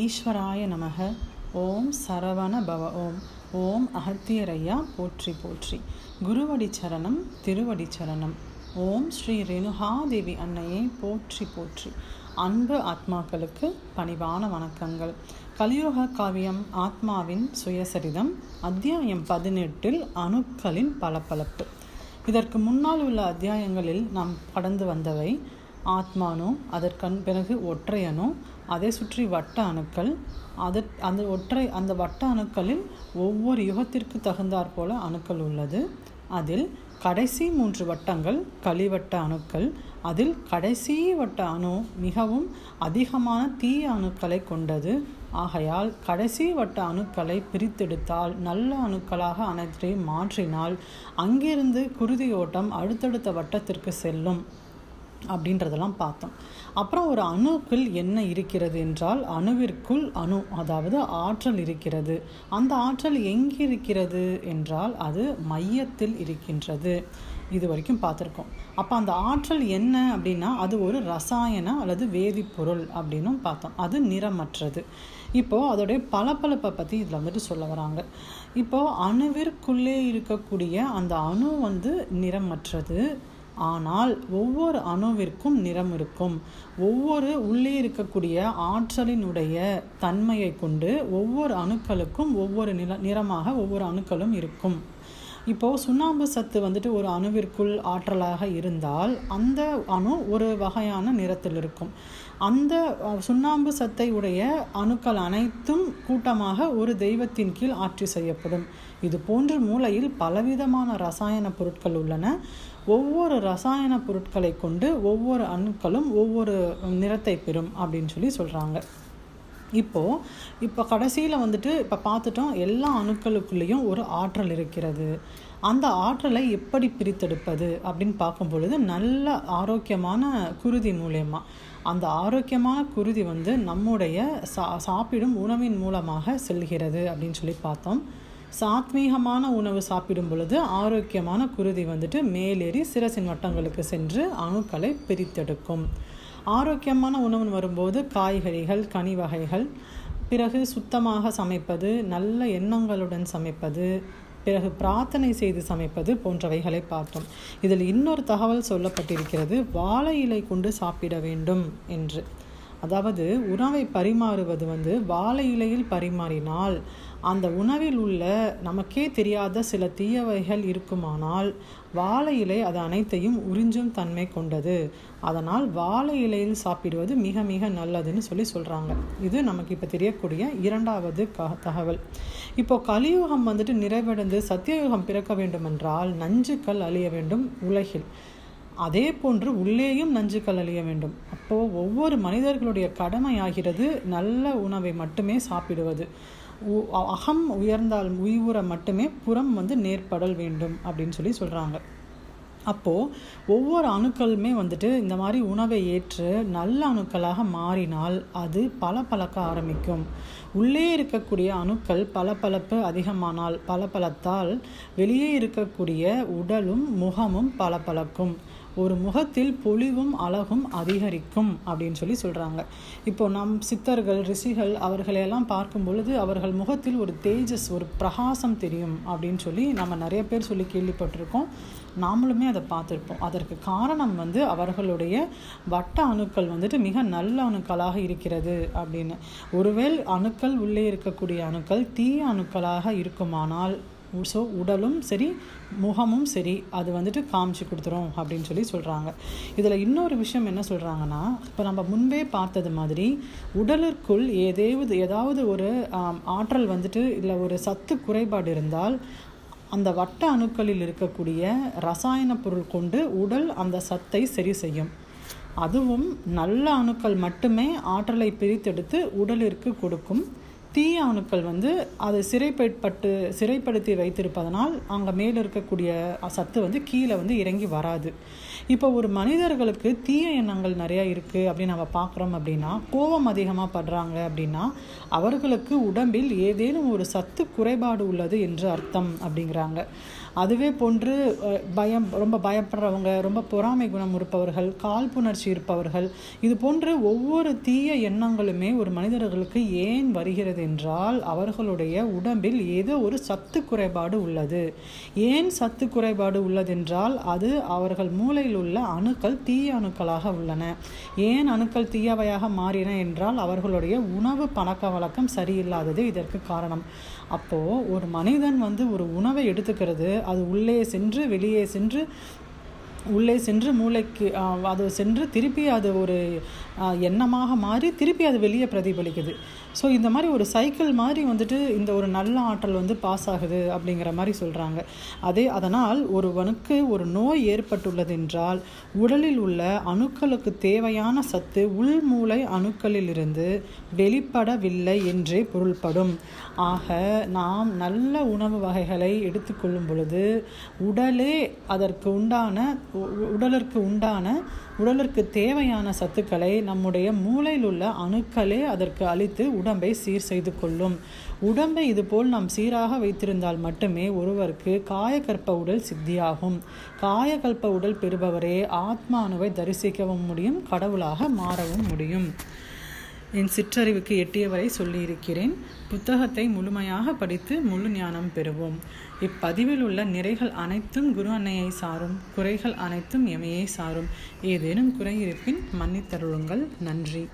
ஈஸ்வராய நமக. ஓம் சரவண பவ ஓம் ஓம் அகத்தியரையா போற்றி போற்றி. குருவடி சரணம் திருவடி சரணம். ஓம் ஸ்ரீ ரேணுகாதேவி அன்னையை போற்றி போற்றி. அன்பு ஆத்மாக்களுக்கு பணிவான வணக்கங்கள். கலியுக காவியம் ஆத்மாவின் சுயசரிதம் அத்தியாயம் பதினெட்டில் அணுக்களின் பளபளப்பு. இதற்கு முன்னால் உள்ள அத்தியாயங்களில் நாம் கடந்து வந்தவை ஆத்மானோ அதற்கண் பிறகு ஒற்றையனோ அதை சுற்றி வட்ட அணுக்கள். அது அந்த ஒற்றை அந்த வட்ட அணுக்களில் ஒவ்வொரு யுகத்திற்கு தகுந்தாற் போல அணுக்கள் உள்ளது. அதில் கடைசி மூன்று வட்டங்கள் களிவட்ட அணுக்கள். அதில் கடைசி வட்ட அணு மிகவும் அதிகமான தீய அணுக்களை கொண்டது. ஆகையால் கடைசி வட்ட அணுக்களை பிரித்தெடுத்தால் நல்ல அணுக்களாக அனைத்தையும் மாற்றினால் அங்கிருந்து குருதி ஓட்டம் அடுத்தடுத்த வட்டத்திற்கு செல்லும். அப்படின்றதெல்லாம் பார்த்தோம். அப்புறம் ஒரு அணுக்குள் என்ன இருக்கிறது என்றால் அணுவிற்குள் அணு அதாவது ஆற்றல் இருக்கிறது. அந்த ஆற்றல் எங்கே இருக்கிறது என்றால் அது மையத்தில் இருக்கின்றது. இது வரைக்கும் பார்த்துருக்கோம். அப்போ அந்த ஆற்றல் என்ன அப்படின்னா அது ஒரு ரசாயன அல்லது வேதிப்பொருள் அப்படின்னும் பார்த்தோம். அது நிறமற்றது. இப்போது அதோடைய பளபளப்பை பற்றி இதில் வந்துட்டு சொல்ல வராங்க. இப்போது அணுவிற்குள்ளே இருக்கக்கூடிய அந்த அணு வந்து நிறமற்றது. ஆனால் ஒவ்வொரு அணுவிற்கும் நிறம் இருக்கும். ஒவ்வொரு உள்ளே இருக்கக்கூடிய ஆற்றலினுடைய தன்மையை கொண்டு ஒவ்வொரு அணுக்களுக்கும் ஒவ்வொரு நில நிறமாக ஒவ்வொரு அணுக்களும் இருக்கும். இப்போது சுண்ணாம்பு சத்து வந்துட்டு ஒரு அணுவிற்குள் ஆற்றலாக இருந்தால் அந்த அணு ஒரு வகையான நிறத்தில் இருக்கும். அந்த சுண்ணாம்பு சத்தை உடைய அணுக்கள் அனைத்தும் கூட்டமாக ஒரு தெய்வத்தின் கீழ் ஆட்சி செய்யப்படும். இது போன்ற மூளையில் பலவிதமான ரசாயன பொருட்கள் உள்ளன. ஒவ்வொரு ரசாயன பொருட்களை கொண்டு ஒவ்வொரு அணுக்களும் ஒவ்வொரு நிறத்தை பெறும் அப்படின்னு சொல்லி சொல்கிறாங்க இப்போது இப்போ கடைசியில் வந்துட்டு இப்போ பார்த்துட்டோம் எல்லா அணுக்களுக்குள்ளேயும் ஒரு ஆற்றல் இருக்கிறது. அந்த ஆற்றலை எப்படி பிரித்தெடுப்பது அப்படின்னு பார்க்கும் பொழுது நல்ல ஆரோக்கியமான குருதி மூலயமா. அந்த ஆரோக்கியமான குருதி வந்து நம்முடைய சா சாப்பிடும் உணவின் மூலமாக செல்கிறது அப்படின்னு சொல்லி பார்த்தோம். சாத்மீகமான உணவு சாப்பிடும் பொழுது ஆரோக்கியமான குருதி வந்துட்டு மேலேறி சிரசின் வட்டங்களுக்கு சென்று அணுக்களை பிரித்தெடுக்கும். ஆரோக்கியமான உணவுன்னு வரும்போது காய்கறிகள் கனி வகைகள் பிறகு சுத்தமாக சமைப்பது நல்ல எண்ணங்களுடன் சமைப்பது பிறகு பிரார்த்தனை செய்து சமைப்பது போன்றவைகளை பார்த்தோம். இதில் இன்னொரு தகவல் சொல்லப்பட்டிருக்கிறது வாழை இலை கொண்டு சாப்பிட வேண்டும் என்று. அதாவது உணவை பரிமாறுவது வந்து வாழை இலையில் பரிமாறினால் அந்த உணவில் உள்ள நமக்கே தெரியாத சில தீயவைகள் இருக்குமானால் வாழை இலை அது அனைத்தையும் உறிஞ்சும் தன்மை கொண்டது. அதனால் வாழை இலையில் சாப்பிடுவது மிக மிக நல்லதுன்னு சொல்லி சொல்கிறாங்க இது நமக்கு இப்போ தெரியக்கூடிய இரண்டாவது க தகவல். இப்போ கலியுகம் வந்துட்டு நிறைவடைந்து சத்தியயுகம் பிறக்க வேண்டுமென்றால் நஞ்சுக்கள் அழிய வேண்டும் உலகில். அதே போன்று உள்ளேயும் நஞ்சு அழிய வேண்டும். அப்போது ஒவ்வொரு மனிதர்களுடைய கடமையாகிறது நல்ல உணவை மட்டுமே சாப்பிடுவது. அகம் உயர்ந்தால் உய்வுற மட்டுமே புறம் வந்து நேர்படல் வேண்டும் அப்படின்னு சொல்லி சொல்கிறாங்க அப்போது ஒவ்வொரு அணுக்களுமே வந்துட்டு இந்த மாதிரி உணவை ஏற்று நல்ல அணுக்களாக மாறினால் அது பல பழக்க ஆரம்பிக்கும். உள்ளே இருக்கக்கூடிய அணுக்கள் பளபளப்பு அதிகமானால் பளபளத்தால் வெளியே இருக்கக்கூடிய உடலும் முகமும் பளபளக்கும். ஒரு முகத்தில் பொலிவும் அழகும் அதிகரிக்கும் அப்படின்னு சொல்லி சொல்கிறாங்க இப்போ நம் சித்தர்கள் ரிஷிகள் அவர்களையெல்லாம் பார்க்கும் பொழுது அவர்கள் முகத்தில் ஒரு தேஜஸ் ஒரு பிரகாசம் தெரியும் அப்படின்னு சொல்லி நம்ம நிறைய பேர் சொல்லி கேள்விப்பட்டிருக்கோம். நாமளுமே அதை பார்த்துருப்போம். அதற்கு காரணம் வந்து அவர்களுடைய வட்ட அணுக்கள் வந்துட்டு மிக நல்ல அணுக்களாக இருக்கிறது அப்படின்னு. ஒருவேள் அணுக்கள் உள்ளே இருக்கக்கூடிய அணுக்கள் தீய அணுக்களாக இருக்குமானால் ஸோ உடலும் சரி முகமும் சரி அது வந்துட்டு காமிச்சு கொடுத்துரும் அப்படின்னு சொல்லி சொல்கிறாங்க இதில் இன்னொரு விஷயம் என்ன சொல்கிறாங்கன்னா இப்போ நம்ம முன்பே பார்த்தது மாதிரி உடலிற்குள் ஏதேவது ஏதாவது ஒரு ஆற்றல் வந்துட்டு இல்லை ஒரு சத்து குறைபாடு இருந்தால் அந்த வட்ட அணுக்களில் இருக்கக்கூடிய ரசாயன பொருள் கொண்டு உடல் அந்த சத்தை சரி செய்யும். அதுவும் நல்ல அணுக்கள் மட்டுமே ஆற்றலை பிரித்தெடுத்து உடலிற்கு கொடுக்கும். தீய அணுக்கள் வந்து அதை சிறைப்பட்டு சிறைப்படுத்தி வைத்திருப்பதனால் அங்கே மேலே இருக்கக்கூடிய சத்து வந்து கீழே வந்து இறங்கி வராது. இப்போ ஒரு மனிதர்களுக்கு தீய எண்ணங்கள் நிறையா இருக்குது அப்படின்னு நம்ம பார்க்குறோம் அப்படின்னா கோபம் அதிகமாக படுறாங்க அப்படின்னா அவர்களுக்கு உடம்பில் ஏதேனும் ஒரு சத்து குறைபாடு உள்ளது என்று அர்த்தம் அப்படிங்கிறாங்க. அதுவே போன்று பயம் ரொம்ப பயப்படுறவங்க ரொம்ப பொறாமை குணம் இருப்பவர்கள் காழ்ப்புணர்ச்சி இருப்பவர்கள் இது போன்று ஒவ்வொரு தீய எண்ணங்களுமே ஒரு மனிதர்களுக்கு ஏன் வருகிறது என்றால் அவர்களுடைய உடம்பில் ஏதோ ஒரு சத்து குறைபாடு உள்ளது. ஏன் சத்து குறைபாடு உள்ளதென்றால் அது அவர்கள் மூளையில் உள்ள அணுக்கள் தீய அணுக்களாக உள்ளன. ஏன் அணுக்கள் தீயவையாக மாறின என்றால் அவர்களுடைய உணவு பழக்க வழக்கம் சரியில்லாதது இதற்கு காரணம். அப்போது ஒரு மனிதன் வந்து ஒரு உணவை எடுத்துக்கிறது அது உள்ளே சென்று வெளியே சென்று உள்ளே சென்று மூளைக்கு அது சென்று திருப்பி அது ஒரு எண்ணமாக மாறி திருப்பி அது வெளியே பிரதிபலிக்குது. ஸோ இந்த மாதிரி ஒரு சைக்கிள் மாதிரி வந்துட்டு இந்த ஒரு நல்ல ஆற்றல் வந்து பாஸ் ஆகுது அப்படிங்கிற மாதிரி சொல்கிறாங்க அதே அதனால் ஒருவனுக்கு ஒரு நோய் ஏற்பட்டுள்ளது என்றால் உடலில் உள்ள அணுக்களுக்கு தேவையான சத்து உள்மூளை அணுக்களிலிருந்து வெளிப்படவில்லை என்றே பொருள்படும். ஆக நாம் நல்ல உணவு வகைகளை எடுத்துக்கொள்ளும் பொழுது உடலே அதற்கு உண்டான உடலிற்கு உண்டான உடலிற்கு தேவையான சத்துக்களை நம்முடைய மூளையில் உள்ள அணுக்களே அதற்கு அளித்து உடம்பை சீர் செய்து கொள்ளும். உடம்பை இதுபோல் நாம் சீராக வைத்திருந்தால் மட்டுமே ஒருவருக்கு காயகற்ப உடல் சித்தியாகும். காயகல்ப உடல் பெறுபவரே ஆத்மானுவை தரிசிக்கவும் முடியும் கடவுளாக மாறவும் முடியும். என் சிற்றறிவுக்கு எட்டியவரை சொல்லியிருக்கிறேன். புத்தகத்தை முழுமையாக படித்து முழு ஞானம் பெறுவோம். இப்பதிவில் உள்ள நிறைகள் அனைத்தும் குரு அன்னையை சாரும். குறைகள் அனைத்தும் எமையை சாரும். ஏதேனும் குறை இருப்பின் மன்னித்தருளுங்கள். நன்றி.